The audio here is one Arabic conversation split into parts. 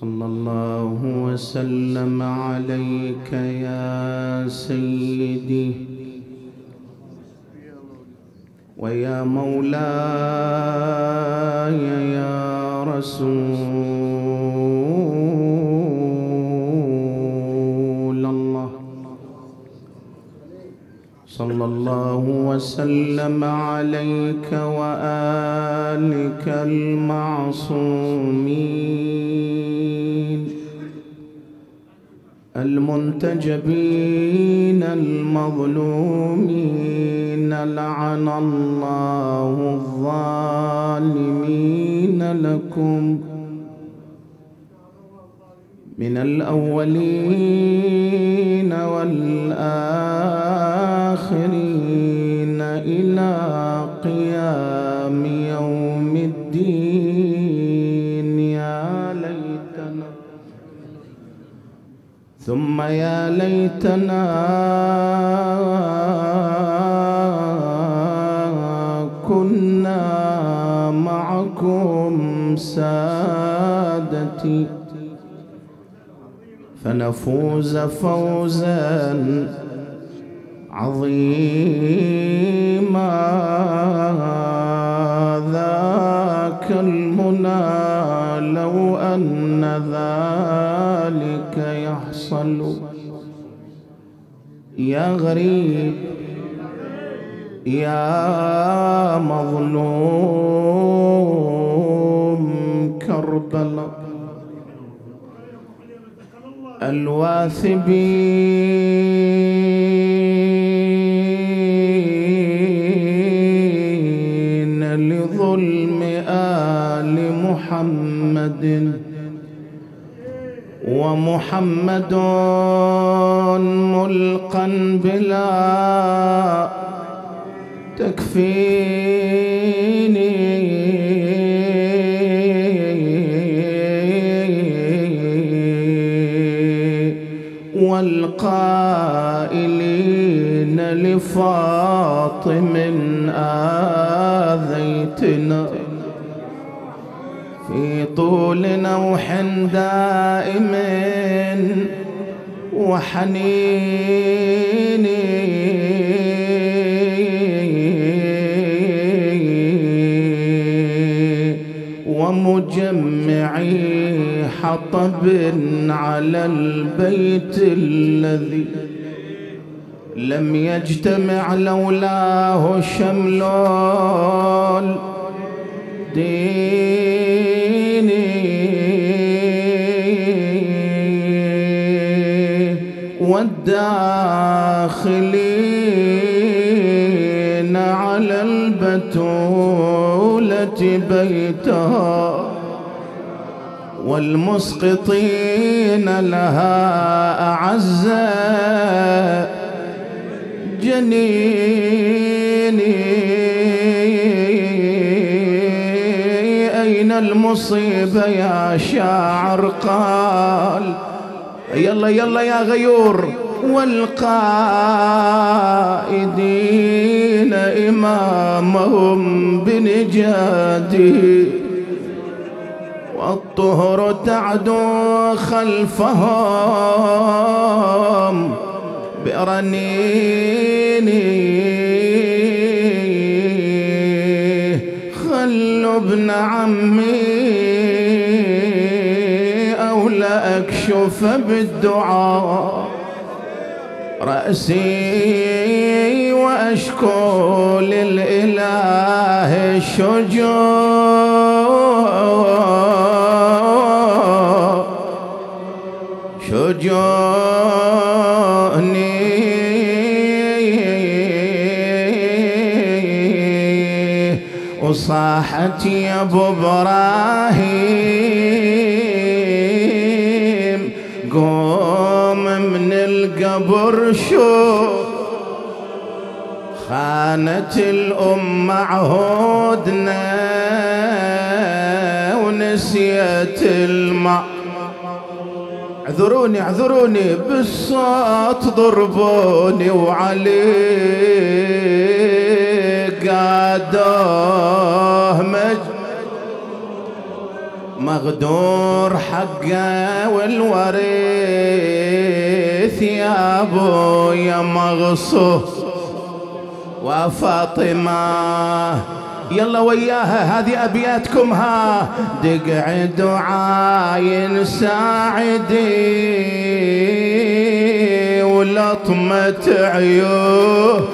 صلى الله وسلم عليك يا سيدي ويا مولاي يا رسول الله. صلى الله وسلم عليك وآلك المعصومين. المنتجبين المظلومين لعن الله الظالمين لكم. من الأولين والآخرين. ثم يا ليتنا كنا معكم سادتي فنفوز فوزا عظيما. ذاك المنى لو أن ذلك يحصل يا غريب يا مظلوم كربلاء. الواثبين ومحمد ملقا بلا تكفيني. والقائلين لفاطم آذيتنا في طول نوح دائم وحنين. ومجمعي حطب على البيت الذي لم يجتمع لولاه شمل ديني والداخلين على البتولة بيتها والمسقطين لها أعز جنيني أين المصيبة يا شاعر؟ قال يلا يلا يا غيور. والقائدين إمامهم بنجاده. والطهر تعدو خلفهم برنيني خلوا ابن عمي أو لا أكشف بالدعاء. رأسي وأشكو للإله الشجوع. شجوني وصاحت يا أبو إبراهيم. قوم من القبر خانت الأم عهودنا ونسيت الماء. اعذروني اعذروني بالصوت ضربوني وعلي قادوه مج. مغدور حقه والوريث يا أبو يا مغصوص وفاطمة. يلا وياها هذه أبياتكم ها. دقع دعاين ساعدي ولطمة عيون.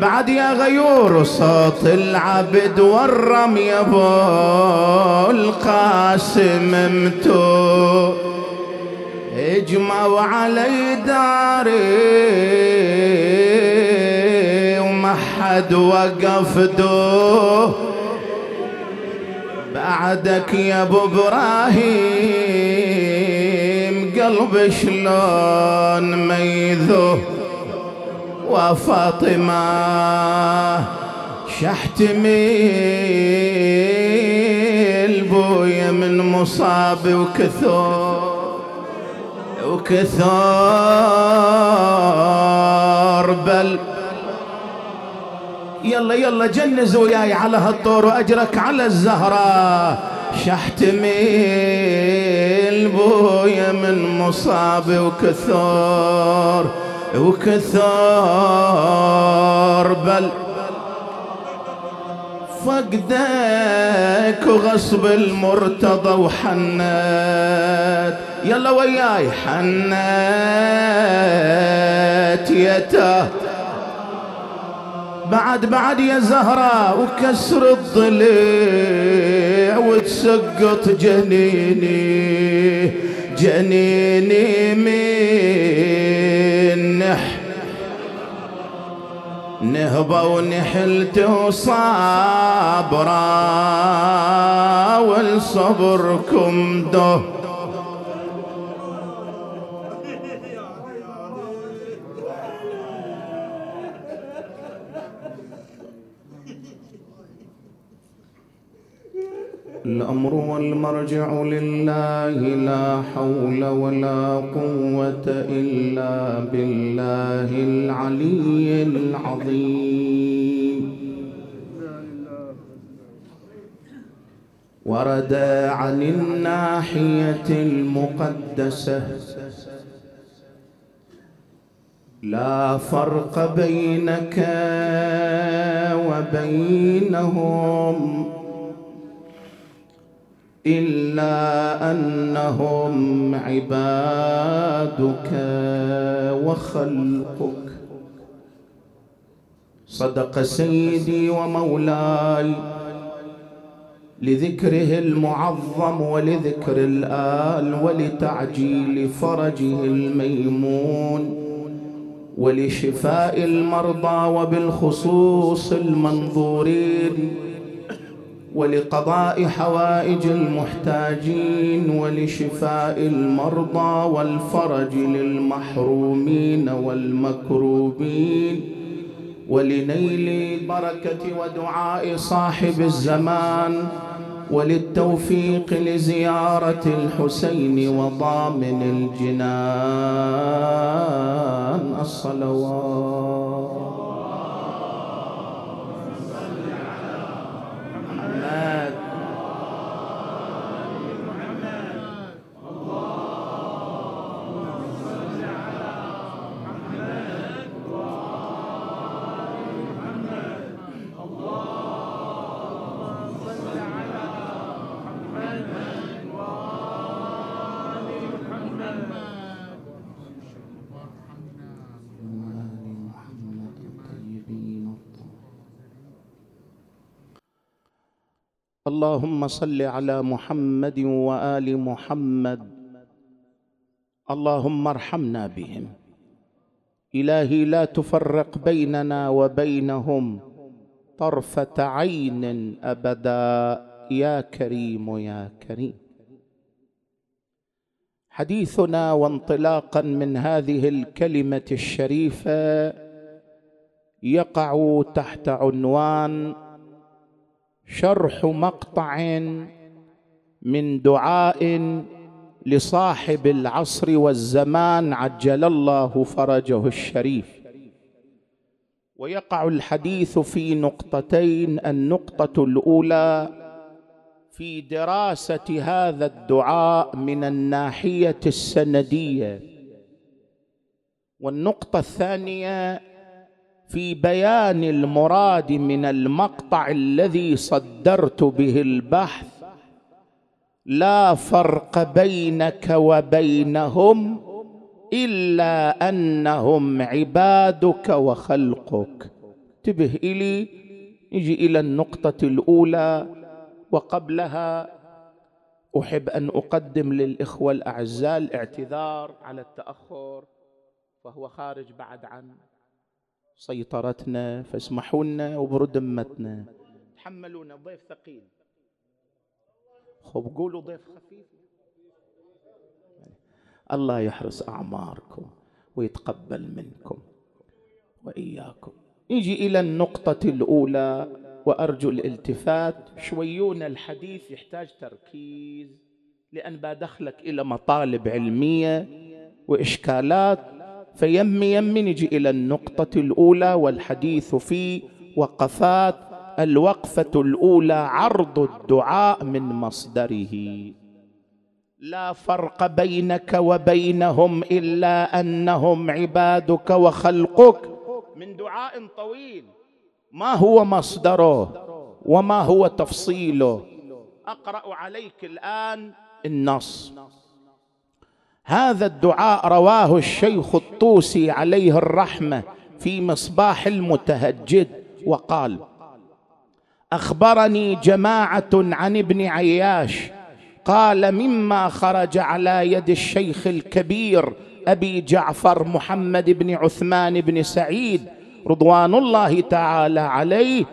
بعد يا غيور صوت العبد والرمي يا بو القاسم ممتو اجمعوا علي داري. بعد وقف بعدك يا أبو إبراهيم قلب شلون ميذو؟ وفاطمة شحت ميل بويا من مصاب وكثور وكثور بل يلا يلا جنز وياي على هالطور وأجرك على الزهرة. شحت ميل بويا من مصاب وكثور وكثور. بل فقدك وغصب المرتضى وحنات يلا وياي حنات يا بعد بعد يا زهرة وكسر الضليع وتسقط جنيني. جنيني من نح نهبة ونحلت وصابرة والصبركم ده. الأمر والمرجع لله لا حول ولا قوة إلا بالله العلي العظيم. ورد عن الناحية المقدسة. لا فرق بينك وبينهم. إلا أنهم عبادك وخلقك. صدق سيدي ومولاي لذكره المعظم ولذكر الآل ولتعجيل فرجه الميمون ولشفاء المرضى وبالخصوص المنظورين. ولقضاء حوائج المحتاجين ولشفاء المرضى والفرج للمحرومين والمكروبين ولنيل بركة ودعاء صاحب الزمان وللتوفيق لزيارة الحسين وضامن الجنان الصلوات. اللهم صل على محمد وآل محمد. اللهم ارحمنا بهم. إلهي لا تفرق بيننا وبينهم طرفة عين أبدا. يا كريم يا كريم. حديثنا وانطلاقا من هذه الكلمة الشريفة يقع تحت عنوان شرح مقطع من دعاء لصاحب العصر والزمان عجل الله فرجه الشريف. ويقع الحديث في نقطتين النقطة الأولى في دراسة هذا الدعاء من الناحية السندية. والنقطة الثانية في بيان المراد من المقطع الذي صدرت به البحث لا فرق بينك وبينهم إلا أنهم عبادك وخلقك. انتبه إلي نجي إلى النقطة الأولى وقبلها. أحب أن أقدم للإخوة الأعزاء الاعتذار على التأخر فهو خارج بعد عن سيطرتنا فاسمحوا لنا وبرد ذمتنا تحملونا ضيف ثقيل. خب قولوا ضيف خفيف. الله يحرس أعماركم ويتقبل منكم وإياكم. نجي إلى النقطة الأولى وأرجو الالتفات. شويون الحديث يحتاج تركيز لأن بدخلك إلى مطالب علمية وإشكالات فيمي يمي نجي إلى النقطة الأولى والحديث في وقفات الوقفة الأولى عرض الدعاء من مصدره. لا فرق بينك وبينهم إلا أنهم عبادك وخلقك. من دعاء طويل. ما هو مصدره وما هو تفصيله. أقرأ عليك الآن النص. هذا الدعاء رواه الشيخ الطوسي عليه الرحمة في مصباح المتهجد وقال أخبرني جماعة عن ابن عياش قال مما خرج على يد الشيخ الكبير أبي جعفر محمد بن عثمان بن سعيد رضوان الله تعالى عليه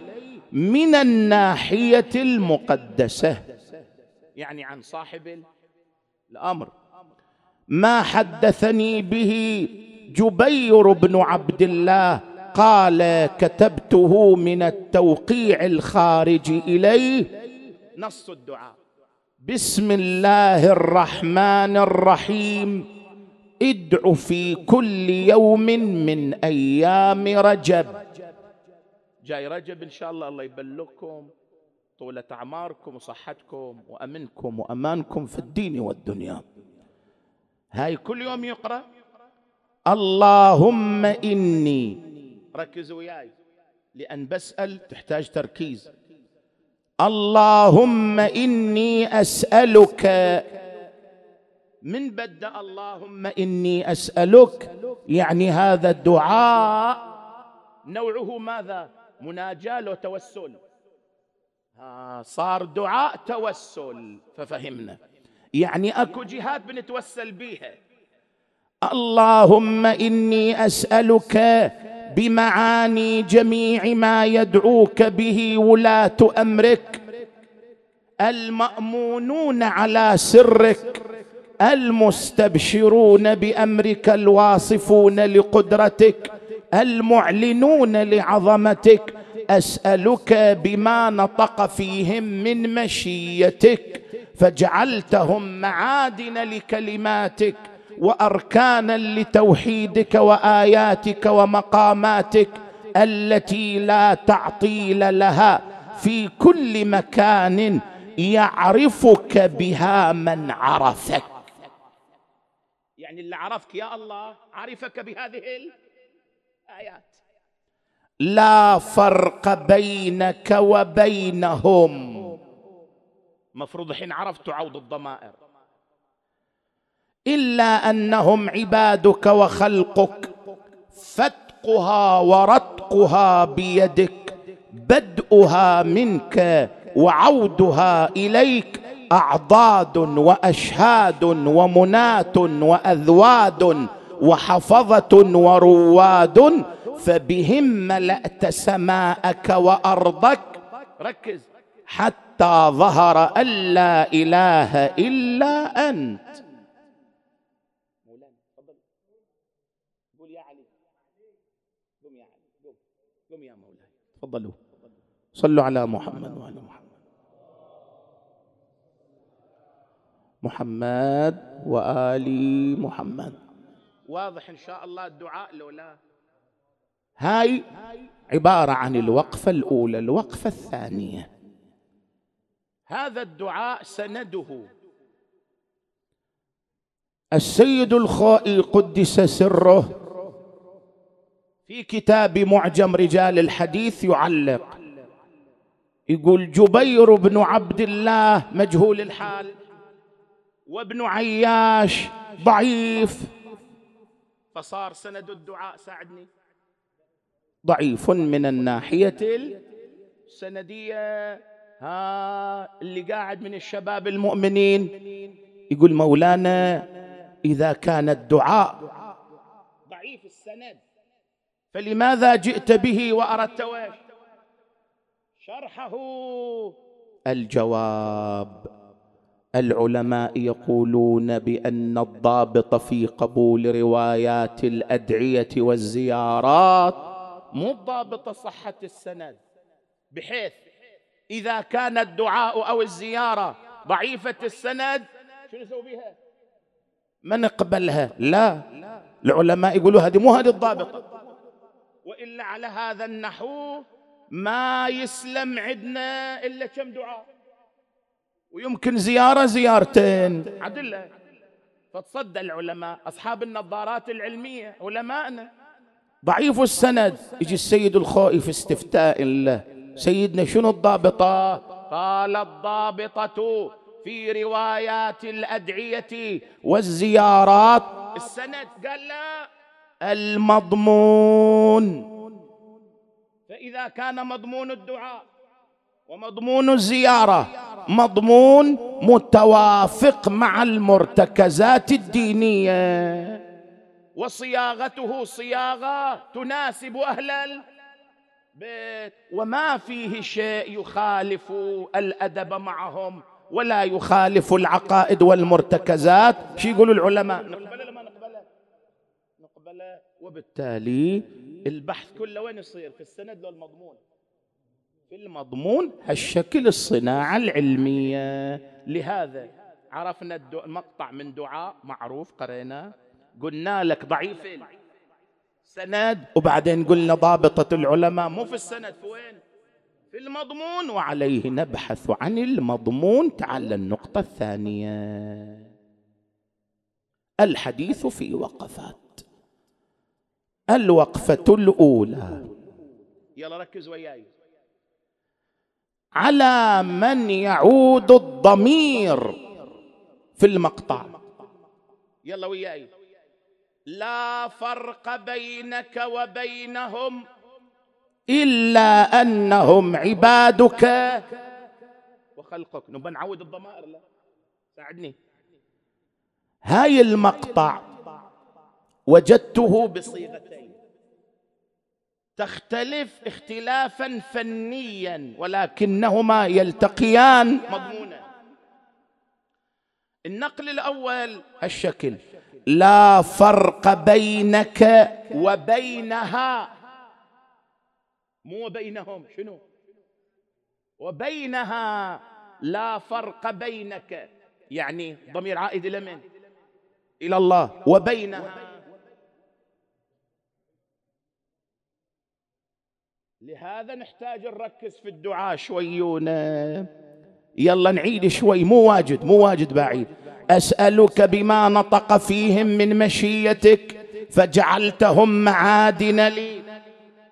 من الناحية المقدسة. يعني عن صاحب الأمر. ما حدثني به جبير بن عبد الله قال كتبته من التوقيع الخارج إليه. نص الدعاء. بسم الله الرحمن الرحيم. ادع في كل يوم من أيام رجب. جاي رجب إن شاء الله الله يبلغكم طولة أعماركم وصحتكم وأمنكم وأمانكم في الدين والدنيا. هاي كل يوم يقرأ؟ اللهم إني ركزوا وياي لأن بسأل تحتاج تركيز. اللهم إني أسألك. من بدأ اللهم إني أسألك؟ يعني هذا الدعاء نوعه ماذا؟ مناجاة وتوسل صار دعاء توسل ففهمنا. يعني اكو جهات بنتوسل بيها. اللهم إني أسألك بمعاني جميع ما يدعوك به ولاة أمرك. المأمونون على سرك. المستبشرون بأمرك. الواصفون لقدرتك. المعلنون لعظمتك. أسألك بما نطق فيهم من مشيتك. فجعلتهم معادن لكلماتك وأركانا لتوحيدك وآياتك ومقاماتك التي لا تعطيل لها في كل مكان يعرفك بها من عرفك. يعني اللي عرفك يا الله عرفك بهذه الآيات. لا فرق بينك وبينهم. مفروض حين عرفت عوض الضمائر. إلا أنهم عبادك وخلقك فتقها ورتقها بيدك بدؤها منك وعودها إليك أعضاد وأشهاد ومناه وأذواد وحفظة ورواد فبهم ملأت سماءك وأرضك. ركز. حتى ظهر أن لا إله إلا أنت. قول يا علي قم يا علي قم يا مولاي تفضلوا. صلوا على محمد وعلى محمد. محمد وآل محمد. واضح إن شاء الله الدعاء لو لا. هاي عبارة عن الوقفة الأولى الوقفة الثانية. هذا الدعاء سنده. السيد الخائي قدس سره. في كتاب معجم رجال الحديث يعلق. يقول جبير بن عبد الله مجهول الحال. وابن عياش ضعيف. فصار سند الدعاء ساعدني. ضعيف من الناحية السندية ها اللي قاعد من الشباب المؤمنين يقول مولانا إذا كان الدعاء ضعيف السند فلماذا جئت به وأردت ويش؟ شرحه. الجواب العلماء يقولون بأن الضابط في قبول روايات الأدعية والزيارات مو الضابط صحة السند بحيث إذا كان الدعاء أو الزيارة ضعيفة السند شنو نسوي بها؟ ما نقبلها لا. العلماء يقولوا هذه مو هذه الضابطة. وإلا على هذا النحو ما يسلم عندنا إلا كم دعاء. ويمكن زيارة زيارتين. عدلة فتصدى العلماء أصحاب النظارات العلمية علماءنا. ضعيف السند. يجي السيد الخائف استفتاء له. سيدنا شنو الضابطة؟ قال الضابطة في روايات الأدعية والزيارات. السند قال لا. المضمون. فإذا كان مضمون الدعاء ومضمون الزيارة مضمون متوافق مع المرتكزات الدينية. وصياغته صياغة تناسب أهل البيت وما فيه شيء يخالف الأدب معهم ولا يخالف العقائد والمرتكزات. شي يقولوا العلماء؟ نقبله ما نقبله نقبله وبالتالي البحث كله وين يصير؟ في السند لو المضمون. في المضمون هالشكل الصناعة العلمية. لهذا عرفنا المقطع من دعاء معروف قرينا. قلنا لك ضعيف سند. وبعدين قلنا ضابطة العلماء مو في السند في وين؟ في المضمون وعليه نبحث عن المضمون. تعال النقطة الثانية. الحديث في وقفات. الوقفة الأولى. يلا ركز وياي. على من يعود الضمير في المقطع. يلا وياي. لا فرق بينك وبينهم إلا أنهم عبادك. وخلقك. نبى نعود الضمائر لا. ساعدني. هاي المقطع وجدته بصيغتين. تختلف اختلافا فنيا ولكنهما يلتقيان مضمونا. النقل الأول هالشكل لا فرق بينك وبينها. مو وبينهم شنو؟ وبينها لا فرق بينك. يعني ضمير عائد إلى من؟ إلى الله. وبينها. لهذا نحتاج نركز في الدعاء شويونا يلا نعيد شوي. مو واجد مو واجد بعيد. أسألك بما نطق فيهم من مشيتك فجعلتهم معادن لي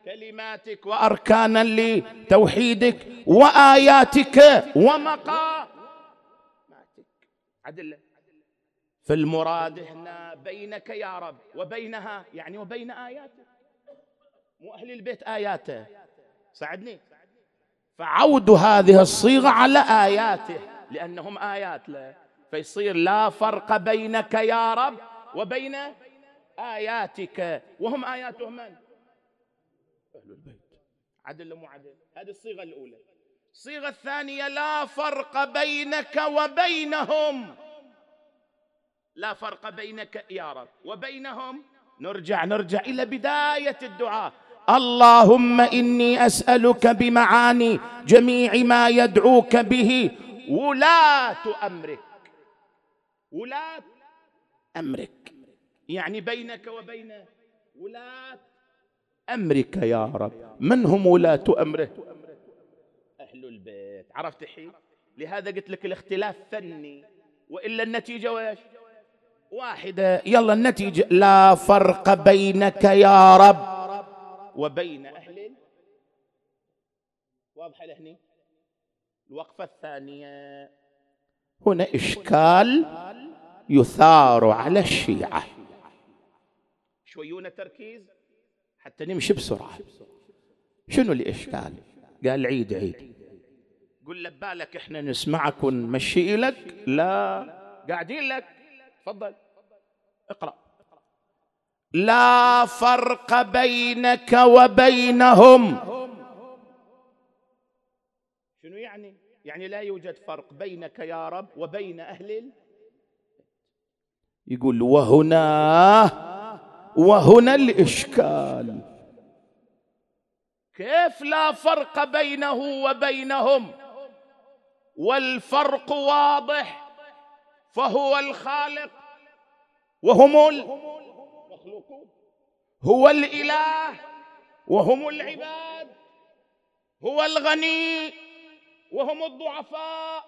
كلماتك وأركانا لتوحيدك وآياتك ومقاماتك. عدل. فالمراد هنا بينك يا رب وبينها يعني وبين آياتك مو أهل البيت آياته. ساعدني. فعود هذه الصيغة على آياته لأنهم آيات له فيصير لا فرق بينك يا رب وبين آياتك. وهم آياتهم من؟ أهل البيت. عدل مو عدل؟ هذه الصيغة الأولى. الصيغة الثانية لا فرق بينك وبينهم. لا فرق بينك يا رب وبينهم. نرجع نرجع إلى بداية الدعاء. اللهم إني أسألك بمعاني جميع ما يدعوك به. ولاة أمرك. ولاة امرك يعني بينك وبين ولاة امرك يا رب. من هم ولاة امره أهل البيت. عرفت حين لهذا قلت لك الاختلاف فني. وإلا النتيجة ويش واحدة. يلا النتيجة. لا فرق بينك يا رب. وبين أهل واضحة لهني؟ الوقفة الثانية. هنا إشكال يثار على الشيعة. شويونا تركيز؟ حتى نمشي بسرعة. شنو الإشكال؟ قال عيد عيد. قل له بالك إحنا نسمعك ونمشي لك لا. قاعدين لك. تفضل. اقرأ. لا فرق بينك وبينهم. شنو يعني؟ يعني لا يوجد فرق بينك يا رب وبين أهل يقول وهنا وهنا الإشكال. كيف لا فرق بينه وبينهم؟ والفرق واضح فهو الخالق وهم المخلوقون هو الإله وهم العباد هو الغني. وهم الضعفاء.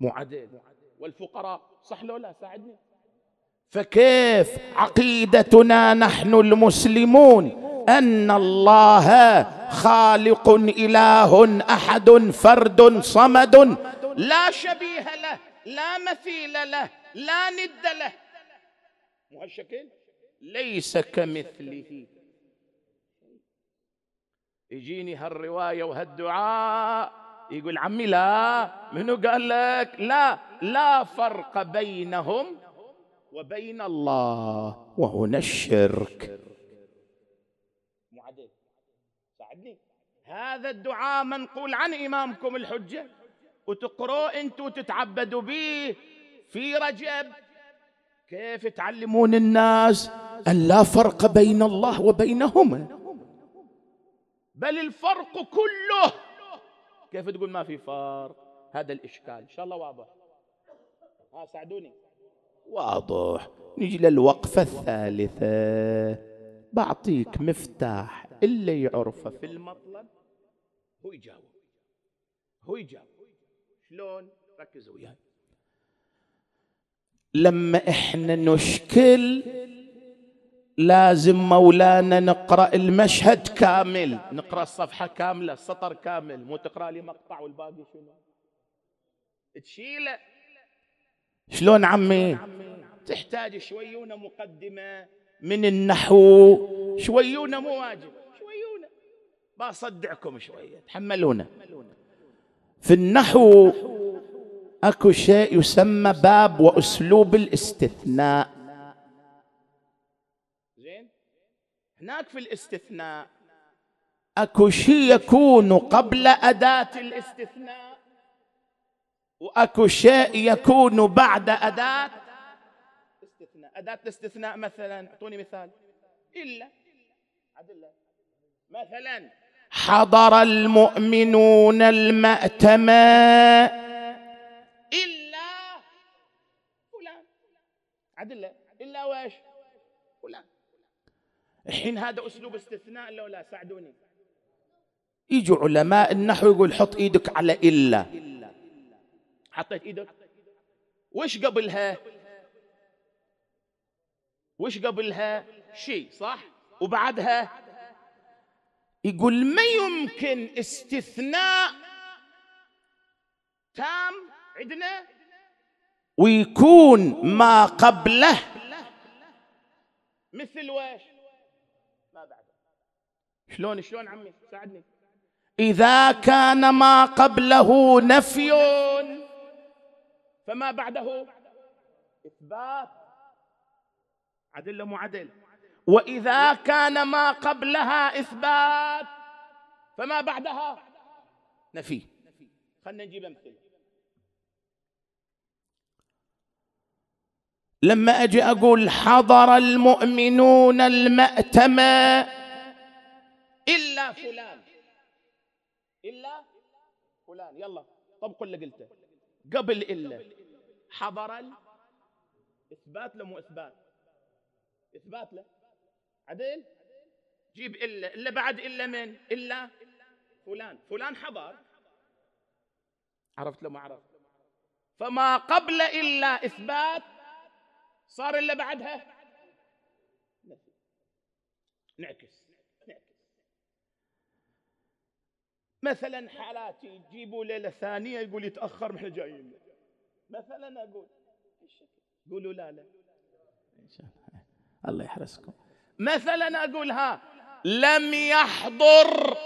معدل. والفقراء. صح لو لا؟ ساعدني. فكيف عقيدتنا نحن المسلمون أن الله خالق إله أحد فرد صمد؟ لا شبيه له لا مثيل له لا ند له. مو هالشكل؟ ليس كمثله. يجيني هالرواية وهالدعاء. يقول عمي لا منو قال لك؟ لا لا فرق بينهم وبين الله وهنا الشرك. هذا الدعاء منقول عن إمامكم الحجة. وتقروا أنتم وتتعبدوا به في رجب. كيف تعلمون الناس أن لا فرق بين الله وبينهما؟ بل الفرق كله كيف تقول ما في فرق هذا الإشكال. إن شاء الله واضح. ها ساعدوني. واضح. نجي للوقفة الثالثة. بعطيك مفتاح اللي يعرفه في المطلب. هو يجاوب. هو يجاوب. شلون؟ ركزوا وياي. لما إحنا نشكل لازم مولانا نقرأ المشهد كامل. نقرأ الصفحة كاملة السطر كامل. مو تقرأ لي مقطع والباقي شنو؟ تشيله. شلون عمي؟ تحتاج شويونة مقدمة من النحو. شويونة مو واجب شويونة. بصدعكم شوية تحملونا. في النحو أكو شيء يسمى باب وأسلوب الاستثناء. هناك في الاستثناء. أكو شيء يكون قبل أداة الاستثناء وأكو شيء يكون بعد أداة استثناء أداة الاستثناء مثلا أعطوني مثال. إلا مثلا حضر المؤمنون المأتمة إلا فلان. عدل إلا فلان الحين هذا أسلوب استثناء لو لا ساعدوني. يجوا علماء النحو يقول حط إيدك على إلا. حطيت إيدك؟ وش قبلها؟ وش قبلها؟ شيء صح؟ وبعدها؟ يقول ما يمكن استثناء تام عندنا؟ ويكون ما قبله. مثل بعده شلون شلون عمي؟ ساعدني. إذا كان ما قبله نفي. فما بعده؟ إثبات. عدل مو عدل. وإذا كان ما قبلها إثبات. فما بعدها؟ نفي. خلنا نجيب أمثلة. لما أجي أقول حضر المؤمنون المأتمة إلا فلان. إلا فلان. يلا طبقوا اللي قلته. قبل إلا. حضر إثبات له مو إثبات؟ إثبات له. عدل؟ جيب إلا. إلا بعد إلا من؟ إلا فلان. فلان حضر. عرفت لو ما عرفت فما قبل إلا إثبات صار إلا بعدها؟ نعكس. مثلا حالاتي تجيبوا ليلة ثانية يقول يتأخر ما إحنا جايين مثلا أقول قولوا لا لا. الله يحرسكم. مثلا أقول ها لم يحضر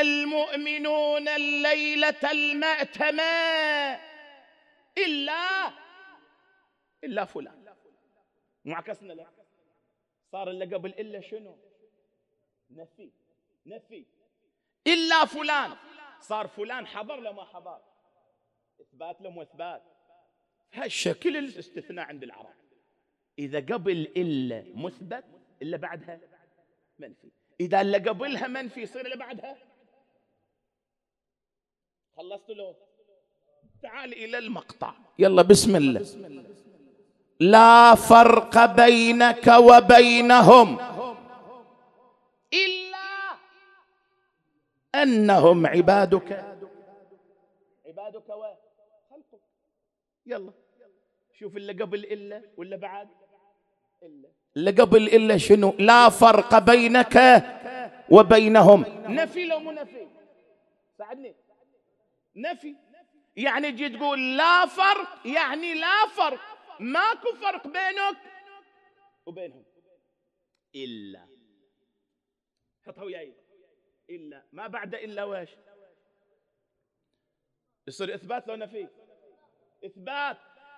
المؤمنون الليلة المأتمة إلا إلا فلان. معكسنا لا. صار اللي قبل إلا شنو؟ نفي. نفي. إلا فلان. صار فلان حضر لو ما حضر. إثبات لو مو إثبات. هالشكل الاستثناء عند العرب. إذا قبل إلا مثبت إلا بعدها منفي. إذا اللي قبلها منفي يصير اللي بعدها. خلصت له تعال إلى المقطع. يلا بسم الله. لا فرق بينك وبينهم. أنهم عبادك. عبادك وخلقك يلا. شوف اللي قبل إلا ولا بعد. إلا. اللي قبل إلا شنو؟ لا فرق بينك وبينهم. نفي لو مو نفي. ساعدني. نفي. يعني تجي تقول لا فرق يعني لا فرق. ماكو فرق بينك وبينهم. إلا. حطها وياي إلا ما بعد إلا وش يصير إثبات لو نفي. إثبات.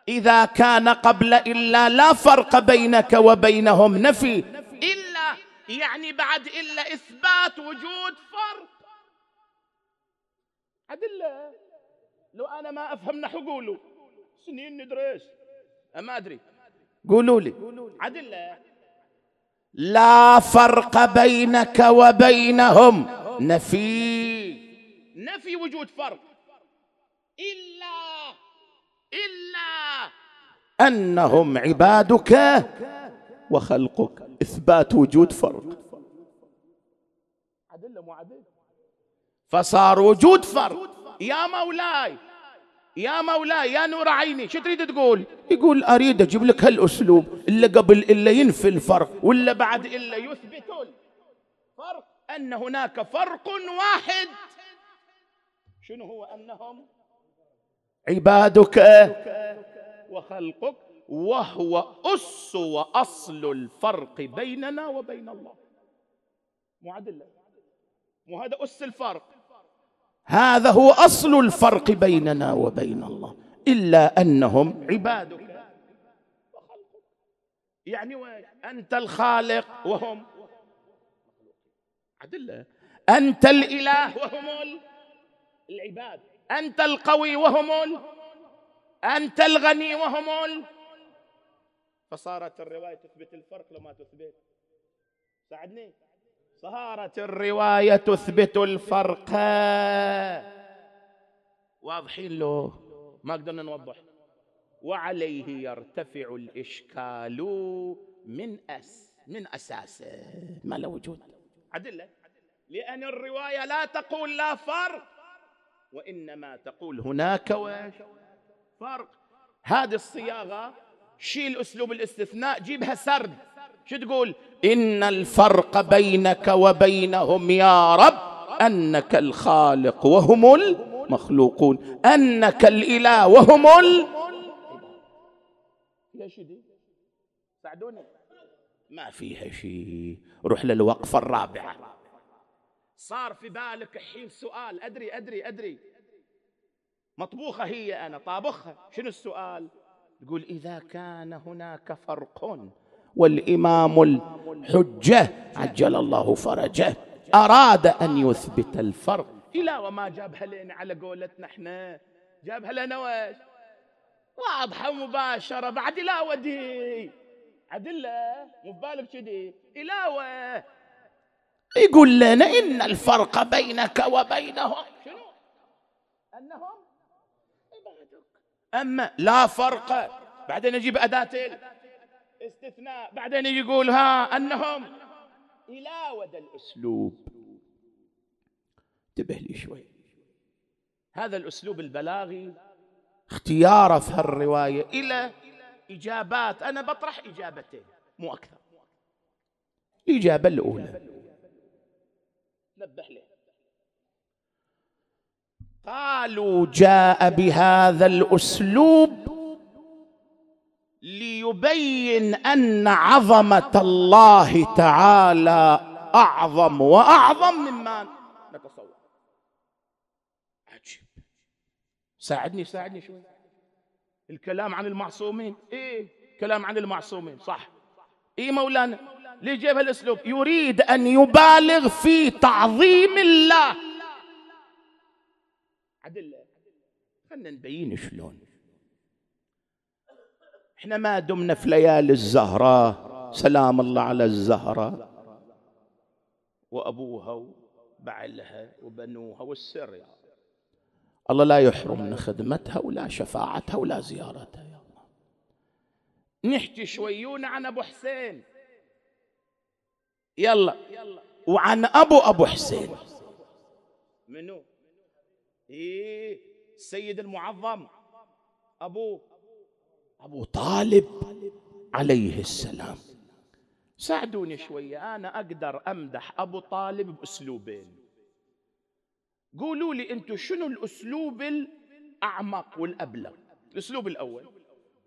إذا كان قبل إلا لا فرق بينك وبينهم نفي. إلا يعني بعد إلا إثبات وجود فرق. أدلة لو أنا ما أفهم نحو قولوا. سنين ندرس ما أدري. قولوا لي. أدلة لا فرق بينك وبينهم. نفي. نفي وجود فرق إلا إلا أنهم عبادك وخلقك. إثبات وجود فرق عدل مو عدل؟ فصار وجود فرق يا مولاي يا مولاي يا نور عيني شو تريد تقول؟ يقول أريد أجيب لك هالأسلوب إلا قبل إلا ينفي الفرق ولا بعد إلا يثبت. أن هناك فرق واحد. شنو هو أنهم؟ عبادك وخلقك وهو أس وأصل الفرق بيننا وبين الله. مو عدل. مو هذا أس الفرق. هذا هو أصل الفرق بيننا وبين الله. إلا أنهم عبادك. يعني أنت الخالق وهم عدلة. أنت الإله. وهم العباد. أنت القوي وهم أنت الغني وهم فصارت الرواية تثبت الفرق لما تثبت. ساعدني. صارت الرواية تثبت الفرق. واضحين له ما قدرنا نوضح. وعليه يرتفع الإشكال من أس من أساسه. ما له وجود. أدلة لأن الرواية لا تقول لا فرق وإنما تقول هناك فرق. هذه الصياغة شيل أسلوب الاستثناء جيبها سرد. شو تقول؟ إن الفرق بينك وبينهم يا رب أنك الخالق وهم المخلوقون. أنك الإله وهم ال ليش دي ساعدوني. ما فيها شيء. روح للوقفة الرابعة. صار في بالك الحين سؤال. أدري أدري أدري. مطبوخة هي أنا طابخها. شنو السؤال؟ تقول إذا كان هناك فرق والإمام الحجة عجل الله فرجه أراد أن يثبت الفرق. إلى وما جابها لنا على قولتنا إحنا. جابها لنا وش؟ واضحة مباشره بعد لا ودي. عدلة مو ببالك كذي إلاوة يقول لنا إن الفرق بينك وبينهم. شنو؟ أنهم؟ عبادك أما لا فرق بعدين نجيب أداة استثناء بعدين يقول ها أنهم. إلى ود الأسلوب. انتبه لي شوي. هذا الأسلوب البلاغي. اختياره في هالرواية إلى إجابات. أنا بطرح إجابتين مو أكثر. الإجابة الأولى. نبه له قالوا جاء بهذا الأسلوب ليبين أن عظمة الله تعالى أعظم وأعظم مما نتصور. عجيب. ساعدني ساعدني شوي. الكلام عن المعصومين. إيه؟ كلام عن المعصومين صح. إيه مولانا؟ ليه جاب هالأسلوب؟ يريد أن يبالغ في تعظيم الله. عدل خلنا نبين شلون. إحنا ما دمنا في ليالي الزهراء سلام الله على الزهراء وأبوها وبعلها وبنوها والسر. يا الله لا يحرمنا خدمتها ولا شفاعتها ولا زيارتها. يا الله. نحكي شويون عن أبو حسين. يلا. وعن أبو أبو حسين. منو؟ إيه السيد المعظم. ابوه أبو طالب عليه السلام. ساعدوني شوية أنا أقدر أمدح أبو طالب بأسلوبين. قولوا لي أنتم شنو الأسلوب الأعمق والأبلغ؟ الأسلوب الأول.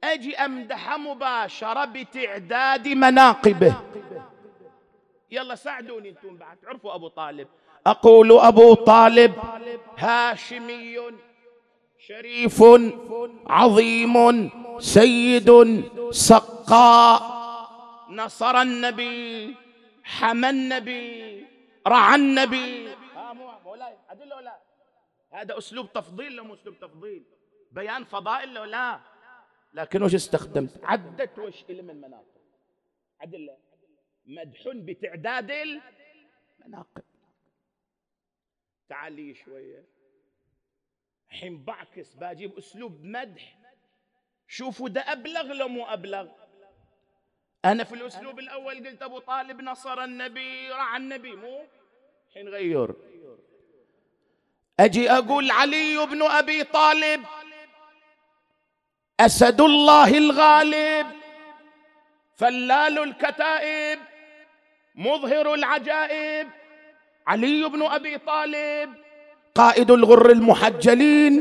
أجي امدحه مباشرة بتعداد مناقبه. يلا ساعدوني أنتم بعد. تعرفوا أبو طالب. أقول أبو طالب هاشمي شريف عظيم سيد سقاء. نصر النبي حمى النبي رعى النبي. هذا أسلوب تفضيل لو أسلوب تفضيل. بيان فضائل لو لا. لكن وش استخدمت؟ عدت وش من المناقب. عدل. مدح بتعداد المناقب. تعالي شوية. حين بعكس بجيب أسلوب مدح. شوفوا ده أبلغ لو مو أبلغ. أنا في الأسلوب الأول قلت أبو طالب نصر النبي رعى النبي مو؟ حين غير. أجي أقول علي بن أبي طالب أسد الله الغالب فلال الكتائب مظهر العجائب. علي بن أبي طالب قائد الغر المحجلين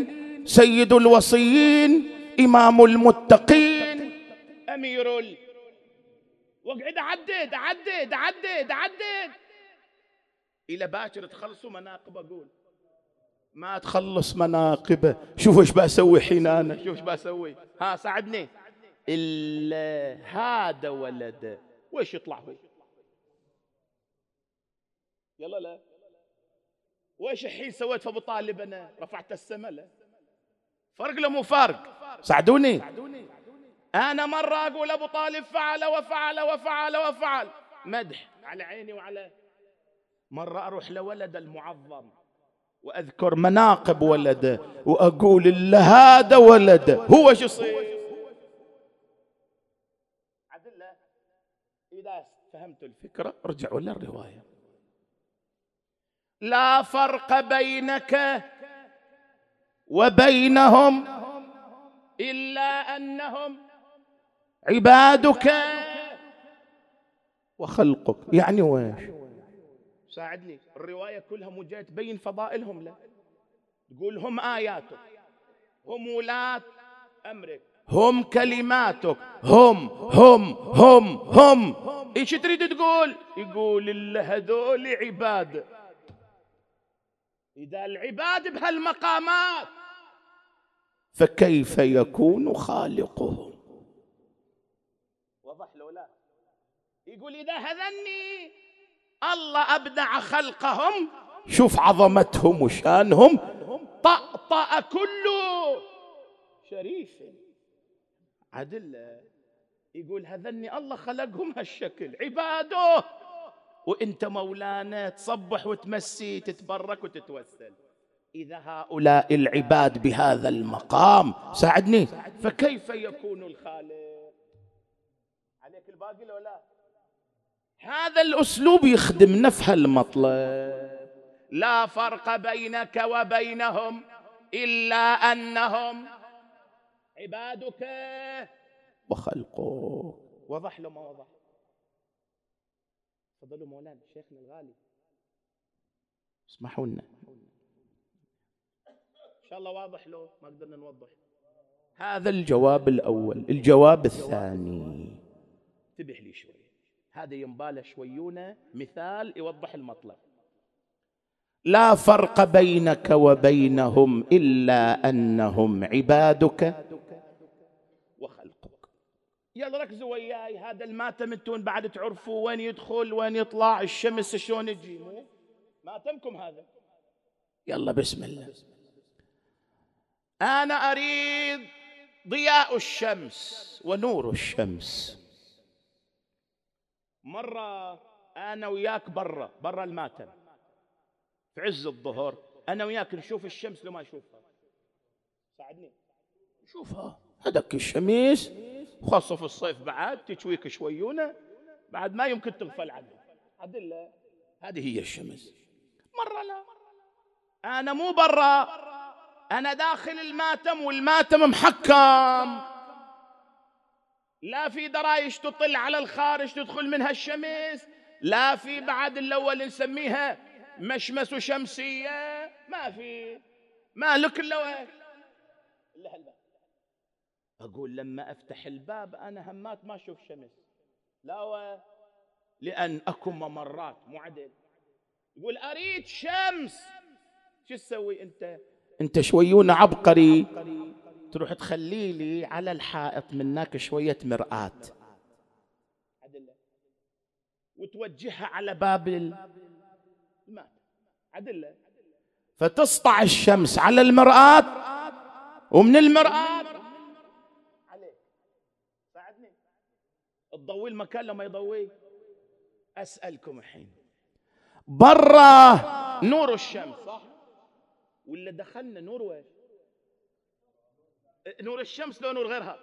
سيد الوصيين إمام المتقين. أمير ال... واقعد أعدد أعدد أعدد أعدد إلى باكر تخلصوا مناقب أقول. ما تخلص مناقبه. شوف إيش بسوي حين أنا شوف إيش بسوي. ها ساعدني. إلا هذا ولد ويش يطلع هو يلا لا. وايش الحين سويت في أبو طالب أنا؟ رفعت السماء لا. فرق له مو فرق ساعدوني. أنا مرة أقول أبو طالب فعل وفعل وفعل وفعل. مدح. على عيني وعلى. مرة أروح لولد المعظم. وأذكر مناقب ولده وأقول الا هذا ولده هو شو يصير؟ عدل إذا فهمتوا الفكرة ارجعوا للرواية. لا فرق بينك وبينهم إلا أنهم عبادك وخلقك. يعني ويش ساعدني. الرواية كلها مو جاية تبين فضائلهم لا تقول هم آياتك هم ولاة أمرك هم كلماتك هم هم هم هم. إيش تريد تقول؟ يقول هذول عباد. إذا العباد بهالمقامات فكيف يكون خالقهم؟ وضح له لا؟ يقول إذا هذني الله أبدع خلقهم شوف عظمتهم وشانهم. طأطأ كله شريف. عدل يقول هذني الله خلقهم هالشكل. عباده. وإنت مولانا تصبح وتمسي تتبرك وتتوسل. إذا هؤلاء العباد بهذا المقام ساعدني. فكيف يكون الخالق؟ عليك الباقي لو لا هذا الأسلوب يخدم نفس المطلب. لا فرق بينك وبينهم إلا أنهم عبادك وخلقك. وضح له ما وضح. تفضلوا مولانا شيخنا الغالي. اسمحوا لنا. إن شاء الله واضح له ما قدرنا نوضح. هذا الجواب الأول. الجواب الثاني. انتبه لي شوي. هذا ينبالة شويونة. مثال يوضح المطلب. لا فرق بينك وبينهم إلا أنهم عبادك وخلقك. يلا ركزوا وياي. هذا الماتم أنتم بعد تعرفوا وين يدخل وين يطلع الشمس شلون تجي. ماتمكم هذا. يلا بسم الله. أنا أريد ضياء الشمس ونور الشمس. مرة أنا وياك برا برا الماتم في عز الظهر أنا وياك نشوف الشمس لو ما نشوفها. ساعدني. نشوفها هذاك الشمس خاصة في الصيف بعد تشويك شويونة بعد ما يمكن تغفل عنه عدل هذه هي الشمس. مرة لا. أنا مو برا. أنا داخل الماتم والماتم محكم. لا في درايش تطل على الخارج تدخل منها الشمس لا في بعد الأول نسميها مشمس شمسية ما في. ما لك هالباب أقول لما أفتح الباب أنا همات ما أشوف شمس. لا و... لأن أكو ممرات مو عدل يقول أريد شمس. شو تسوي أنت؟ أنت شويون عبقري. تروح تخلي لي على الحائط منك شوية مرآة. وتوجهها على باب الماء عدل. فتسطع الشمس على المرآة ومن المرآة عليه ساعدني تضوي المكان لما يضوي. أسألكم الحين. برا نور الشمس. صح؟ ولا دخلنا نور وين؟ نور الشمس لو نور غيرها.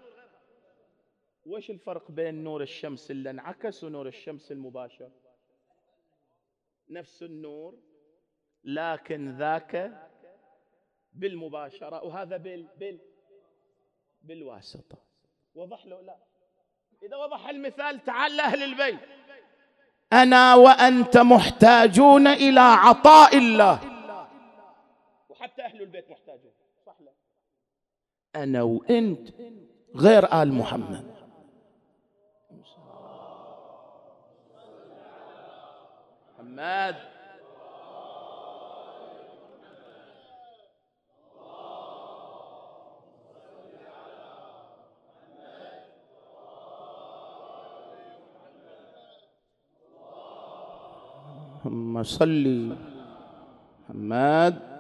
وش الفرق بين نور الشمس اللي انعكس ونور الشمس المباشر؟ نفس النور لكن ذاك بالمباشرة وهذا بال بال بالواسطة. وضح له لا. إذا وضح المثال تعال لأهل البيت. أنا وأنت محتاجون إلى عطاء الله. وحتى أهل البيت محتاجون. أنا وأنت غير آل محمد. محمد. اللهم صل. محمد.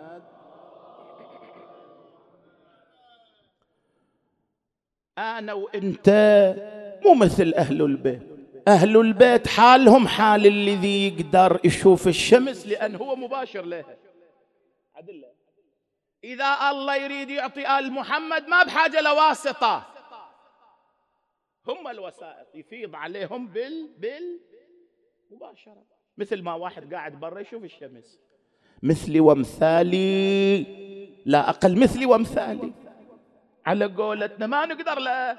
أنا وإنت مو مثل أهل البيت. أهل البيت حالهم حال الذي يقدر يشوف الشمس لأن هو مباشر لها إذا الله يريد يعطي آل محمد ما بحاجة لواسطة. هم الوسائط يفيض عليهم بال بال مباشرة. مثل ما واحد قاعد برا يشوف الشمس. مثلي وامثالي لا أقل. مثلي وامثالي. على قولتنا ما نقدر لا.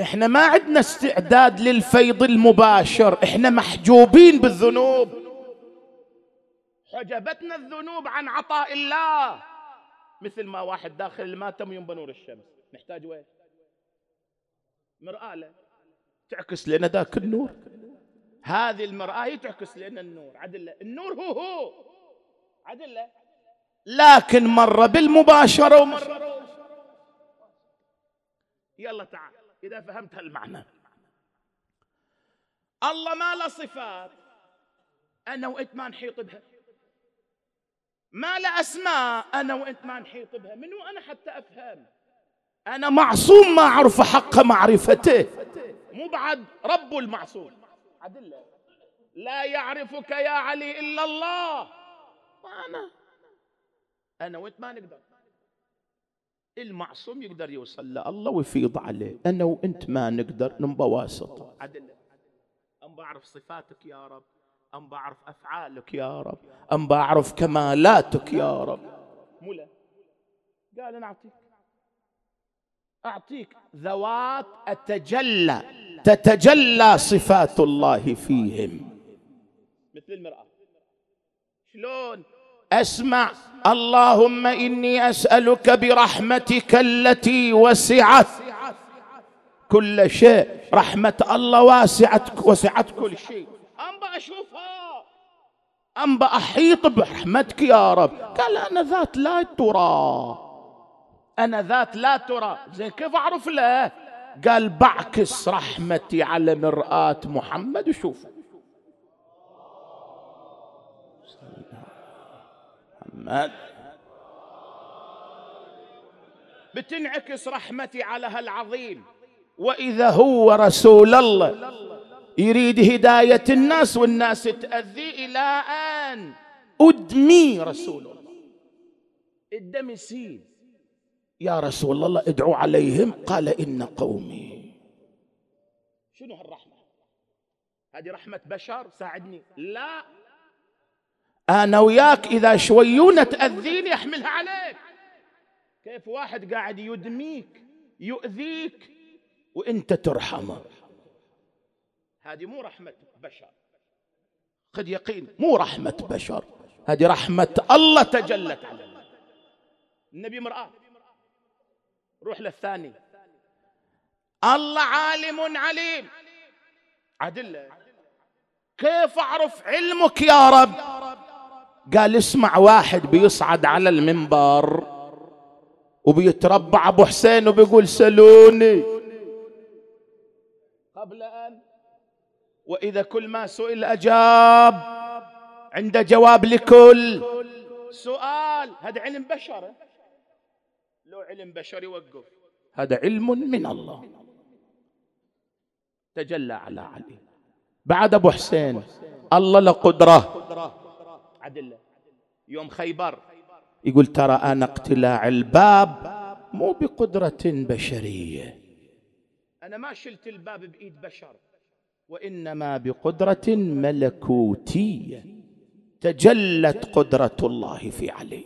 إحنا ما عندنا استعداد للفيض المباشر. إحنا محجوبين بالذنوب. حجبتنا الذنوب عن عطاء الله. مثل ما واحد داخل الماتم ينبى نور الشمس. نحتاج وين؟ مرآة له تعكس لنا ذاك النور. هذه المرآة تعكس لنا النور. عدل النور هو هو. عدل لكن مرة بالمباشرة ومرة يلا تعال إذا فهمت هالمعنى الله ما له صفات. أنا وأنت ما نحيط بها. ما له أسماء أنا وأنت ما نحيط بها. من وأنا حتى أفهم؟ أنا معصوم ما أعرف حق معرفته. مو بعد رب المعصوم. عدل. لا يعرفك يا علي إلا الله. أنا؟ أنا وأنت ما نقدر. المعصوم يقدر يوصل لله ويفيض عليه. أنا وأنت ما نقدر نبى واسطة عدل أم بعرف صفاتك يا رب. أم بعرف أفعالك يا رب. أم بعرف كمالاتك يا رب. مو لا قال أنا أعطيك. أعطيك ذوات أتجلى. تتجلى صفات الله فيهم. مثل المرأة. شلون أسمع. اللهم إني أسألك برحمتك التي وسعت كل شيء. رحمة الله واسعت وسعت كل شيء. أنبأ أشوفها أنبأ أحيط برحمتك يا رب. قال أنا ذات لا ترى. أنا ذات لا ترى. زين كيف أعرف له قال بعكس رحمتي على مرآة محمد. وشوف محمد. بتنعكس رحمتي على هالعظيم. وإذا هو رسول الله يريد هداية الناس والناس تأذي إلى أن ادمي رسول الله. الدم يسيل. يا رسول الله ادعوا عليهم. قال إن قومي. شنو هالرحمة؟ هذه رحمة بشر؟ ساعدني. لا. أنا وياك إذا شويونه تاذيني احملها عليك. كيف واحد قاعد يدميك يؤذيك وإنت ترحمه. هذه مو رحمة بشر. قد يقين مو رحمة بشر. هذه رحمة الله تجلت على النبي مرآة. روح للثاني. الله عالم عليم. عدل. كيف أعرف علمك يا رب؟ قال اسمع واحد بيصعد على المنبر وبيتربع أبو حسين وبيقول سلوني. قبل ان وإذا كل ما سئل أجاب عنده جواب لكل. سؤال هذا علم بشر. لو علم بشري وقف هذا علم من الله. تجلى على علي. بعد أبو حسين الله لقدره عدله يوم خيبر. يقول ترى أنا اقتلاع الباب مو بقدرة بشرية. أنا ما شلت الباب بإيد بشر. وإنما بقدرة ملكوتية. تجلت قدرة الله في علي.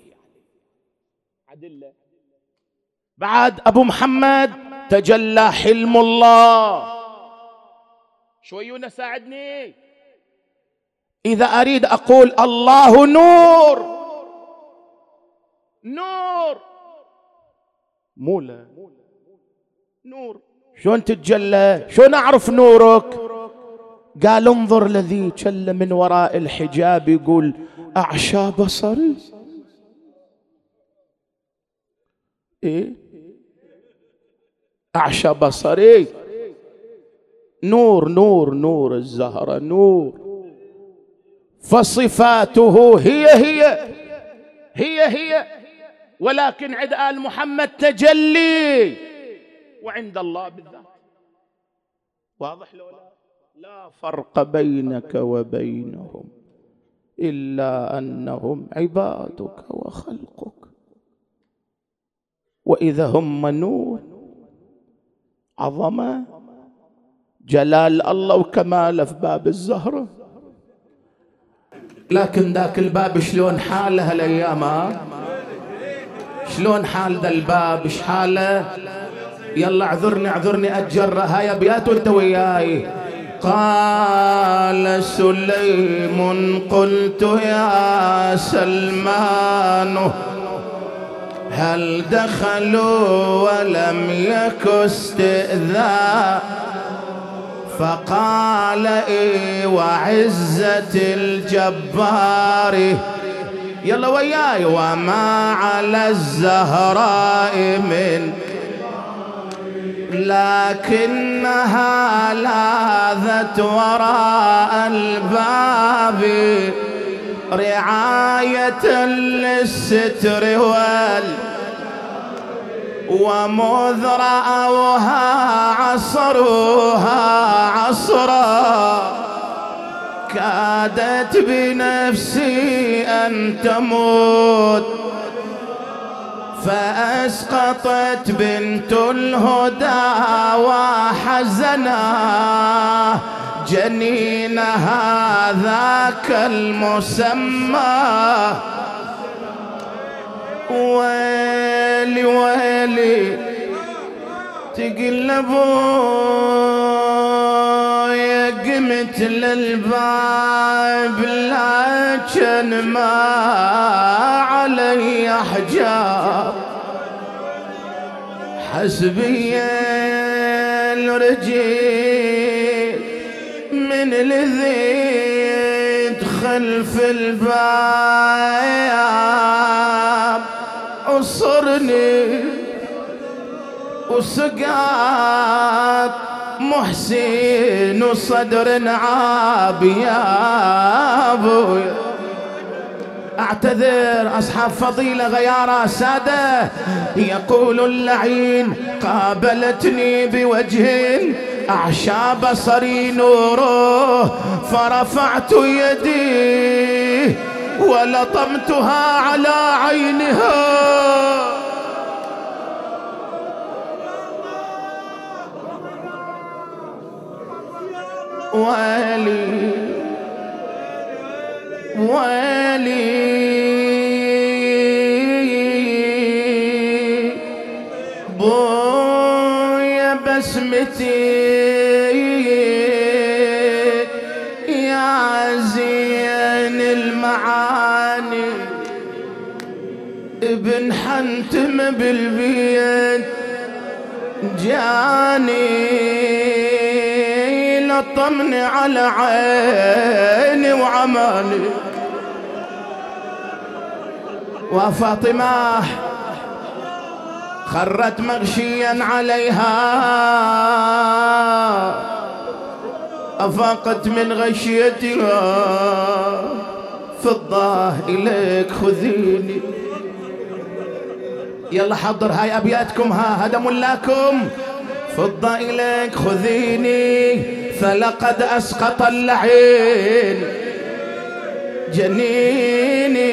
عدله بعد أبو محمد تجلى حلم الله. شويونه ساعدني إذا أريد أقول الله نور. نور. مولا. نور. شلون تتجلى؟ شلون أعرف نورك؟ قال انظر الذي جل من وراء الحجاب يقول أعشى بصري إيه؟ أعشى بصري. نور نور نور الزهرة نور. فصفاته هي هي هي هي. ولكن عند آل محمد تجلي وعند الله بالذات. واضح لو لا؟ لا فرق بينك وبينهم إلا أنهم عبادك وخلقك. وإذا هم نور عظمة جلال الله وكماله في باب الزهرة. لكن ذاك الباب شلون حاله هالايام شلون حال ذا الباب؟ إيش حاله؟ يلا اعذرني اعذرني اتجرى يا ابيات وأنت وياي. قال سليم قلت يا سلمان هل دخلوا ولم يك استئذان؟ فقال إيه وعزة الجبار يلا وياي وما على الزهراء من لكنها لاذت وراء الباب رعاية للستر وال ومذ رأوها عصروها عصرا. كادت بنفسي أن تموت. فأسقطت بنت الهدى وحزنا. جنينها ذاك المسمى. ويلي ويلي تقلبوا قمت للباب لكن ما علي حجاب. حسبي الرجيل من الذي يدخل في الباب. وسقات محسن وصدر عاب يا أبوي. أعتذر أصحاب فضيلة غيارة ساده يقول اللعين قابلتني بوجه أعشى بصري نوره فرفعت يدي ولطمتها على عينها. ويلي ويلي بويا بسمتي يا زين المعاني. ابن حنتم بالبيت جاني. لطمني على عيني وعماني وفاطمة خرت مغشيا عليها. أفاقت من غشيتها. فضة إليك خذيني. يلا حضر هاي أبياتكم ها هذا ملاكم فضة إليك خذيني. فلقد أسقط اللعين جنيني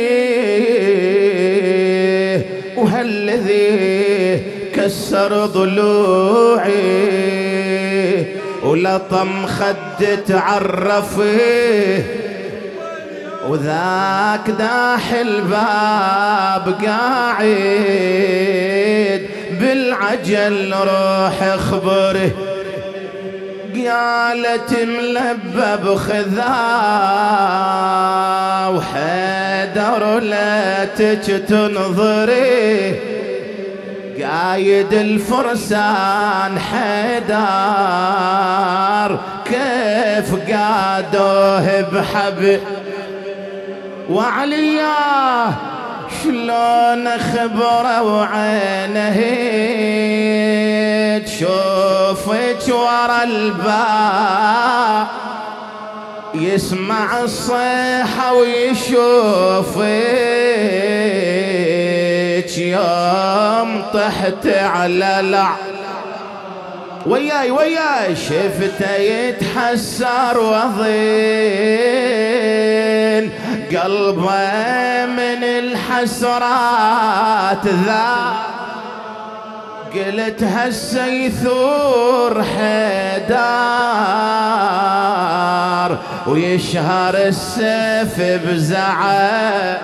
وهالذي كسر ضلوعي ولطم خد تعرفي وذاك داح الباب قاعد بالعجل روح اخبره قالت ملبب خذا وحيدر لا تنظري قايد الفرسان حيدر كيف قادوه بحبل وعلياه شلون خبره وعينه؟ تشوفك ورا الباب يسمع الصيحة ويشوفك. يوم طحت على لع وياي وياي شفته يتحسر وضين قلبه من الحسرات ذا. قلت هسه يثور حدار ويشهر السيف بزعل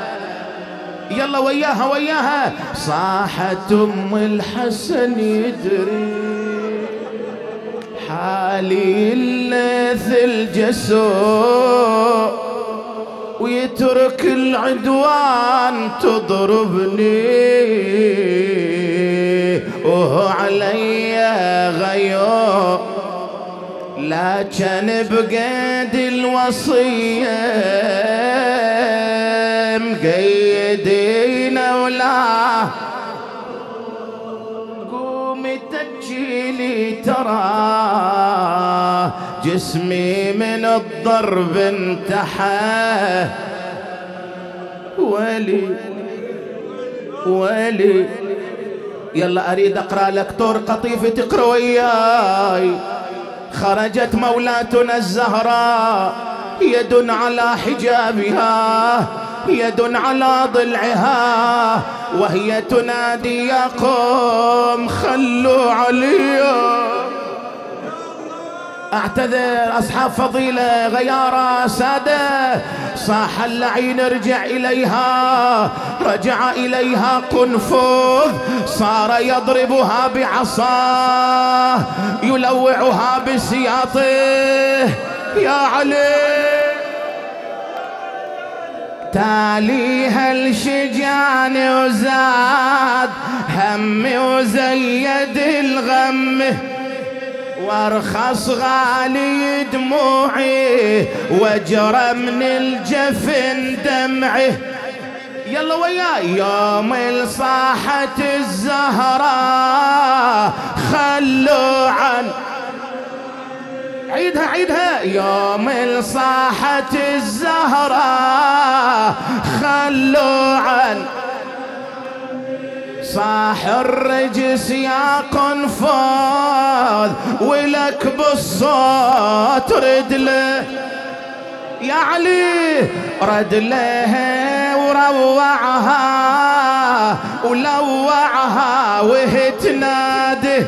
يلا وياها وياها. صاحت أم الحسن يدري حالي الليث الجسور ويترك العدوان تضربني. علي غيور لكن بقيد الوصية مقيدين ولا قومي تجيلي ترى. جسمي من الضرب انتحى. ولي ولي يلا أريد أقرأ لك طور قطيفه تقرا وياي خرجت مولاتنا الزهراء. يد على حجابها. يد على ضلعها. وهي تنادي يا قوم خلوا عليا. أعتذر أصحاب فضيلة غيارة سادة. صاح اللعين ارجع إليها رجع إليها قنفذ صار يضربها بعصاه يلوعها بسياطه. يا علي. تاليها الشجان وزاد همي وزيد الغم. وارخص غالي دموعي وجرى من الجفن دمعي. يلا وياي يوم صاحت الزهراء خلوا عن عيدها عيدها. يوم صاحت الزهراء خلوا عن صاح الرجس يا قنفاذ ولك بالصوت رد له. يا علي رد له وروعها ولوعها وهي تناده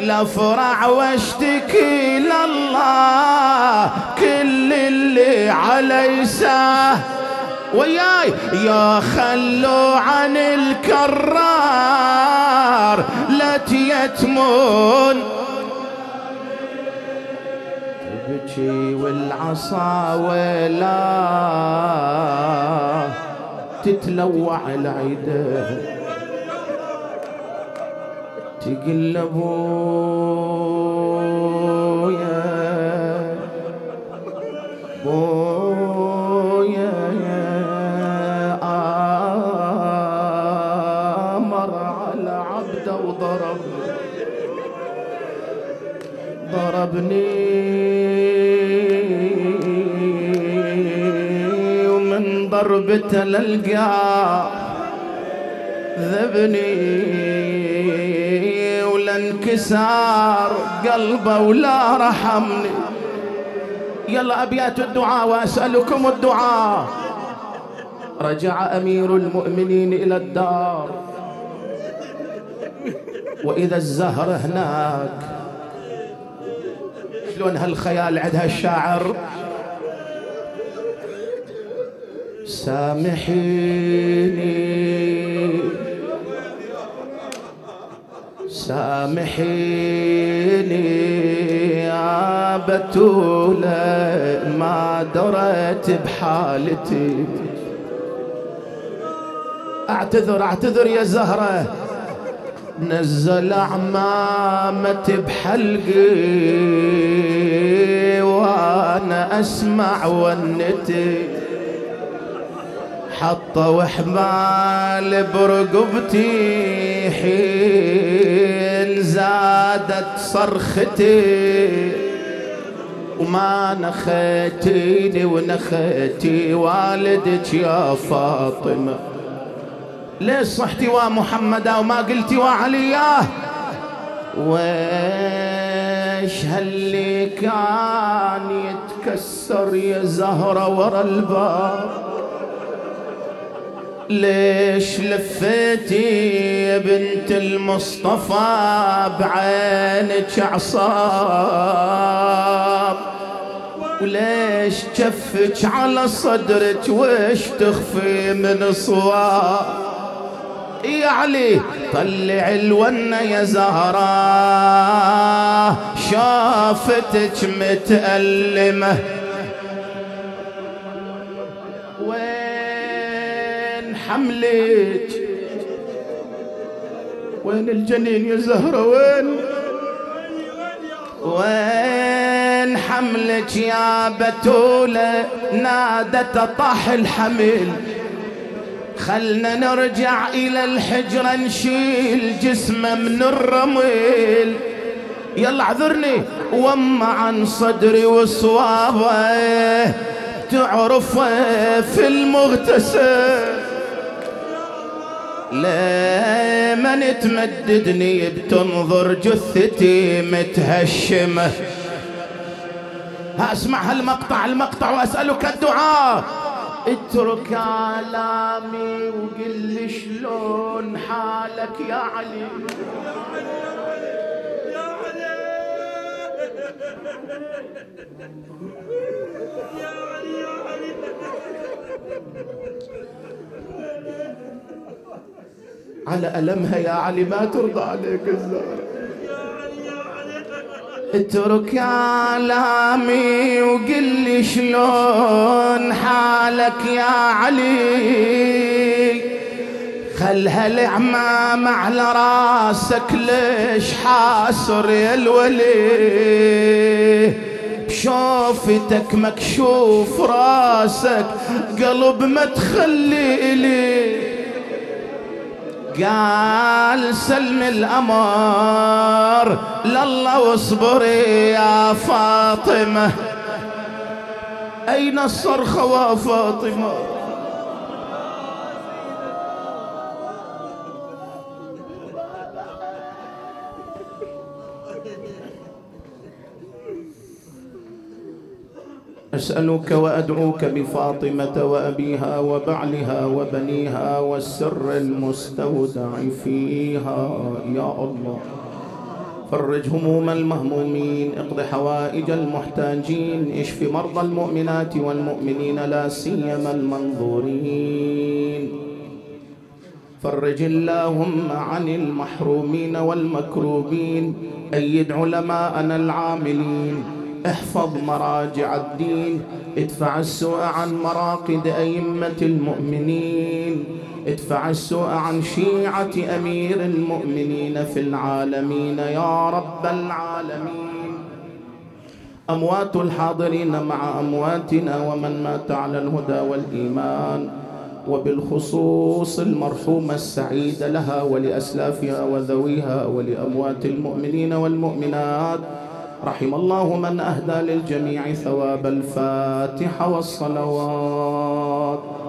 لافرع واشتكي لله كل اللي علي ساه. وياي. يا خلوا عن الكرار لا تيتمون. تبكي والعصا ولا تتلوع العيده تقلبوا يا بويا ضربني ومن ضربته للقاه ذبني انكسار قلبه ولا رحمني. يلا أبيات الدعاء وأسألكم الدعاء. رجع أمير المؤمنين إلى الدار. وإذا الزهر هناك شلون هالخيال عندها الشاعر سامحيني. سامحيني يا بتولة ما درت بحالتي. أعتذر أعتذر يا زهرة. نزل عمامتي بحلقي وأنا أسمع ونتي. حطوا حمال برقبتي حين زادت صرختي. وما نخيتيني ونخيتي والدك يا فاطمة. ليش صحتي ومحمدا وما قلتي وعلياه ويش هاللي كان يتكسر يا زهرة ورا الباب؟ ليش لفيتي يا بنت المصطفى بعينك عصاب؟ وليش كفك على صدرك وش تخفي من صواب؟ يا علي طلع الونة يا زهراء شافتك متألمة. حملك؟ وين الجنين يا زهرة؟ وين؟ وين حملك يا بتولة؟ نادت طاح الحمل خلنا نرجع إلى الحجرة نشيل جسمه من الرمل يلا اعذرني وما عن صدري وصوابه. تعرفه في المغتسل. لمن تمددني بتنظر جثتي متهشمة. اسمع هالمقطع المقطع وأسألك الدعاء. اترك آلامي وقل لي شلون حالك يا علي. على ألمها يا علي ما ترضى عليك الزهرة اترك آلامي وقل لي شلون حالك يا علي. خل هالعمام على راسك ليش حاسر يا الولي؟ بشوفتك مكشوف راسك قلب ما تخلي لي. قال سلم الأمر لله واصبري يا فاطمة. أين الصرخة وفاطمة؟ أسألك وأدعوك بفاطمة وأبيها وبعلها وبنيها والسر المستودع فيها. يا الله فرج هموم المهمومين اقض حوائج المحتاجين اشف مرضى المؤمنات والمؤمنين لا سيما المنظورين. فرج اللهم عن المحرومين والمكروبين أيد علماءنا العاملين. احفظ مراجع الدين ادفع السوء عن مراقد أئمة المؤمنين ادفع السوء عن شيعة أمير المؤمنين في العالمين يا رب العالمين. أموات الحاضرين مع أمواتنا ومن مات على الهدى والإيمان وبالخصوص المرحومة السعيدة لها ولأسلافها وذويها ولأموات المؤمنين والمؤمنات رحم الله من أهدى للجميع ثواب الفاتحة والصلوات.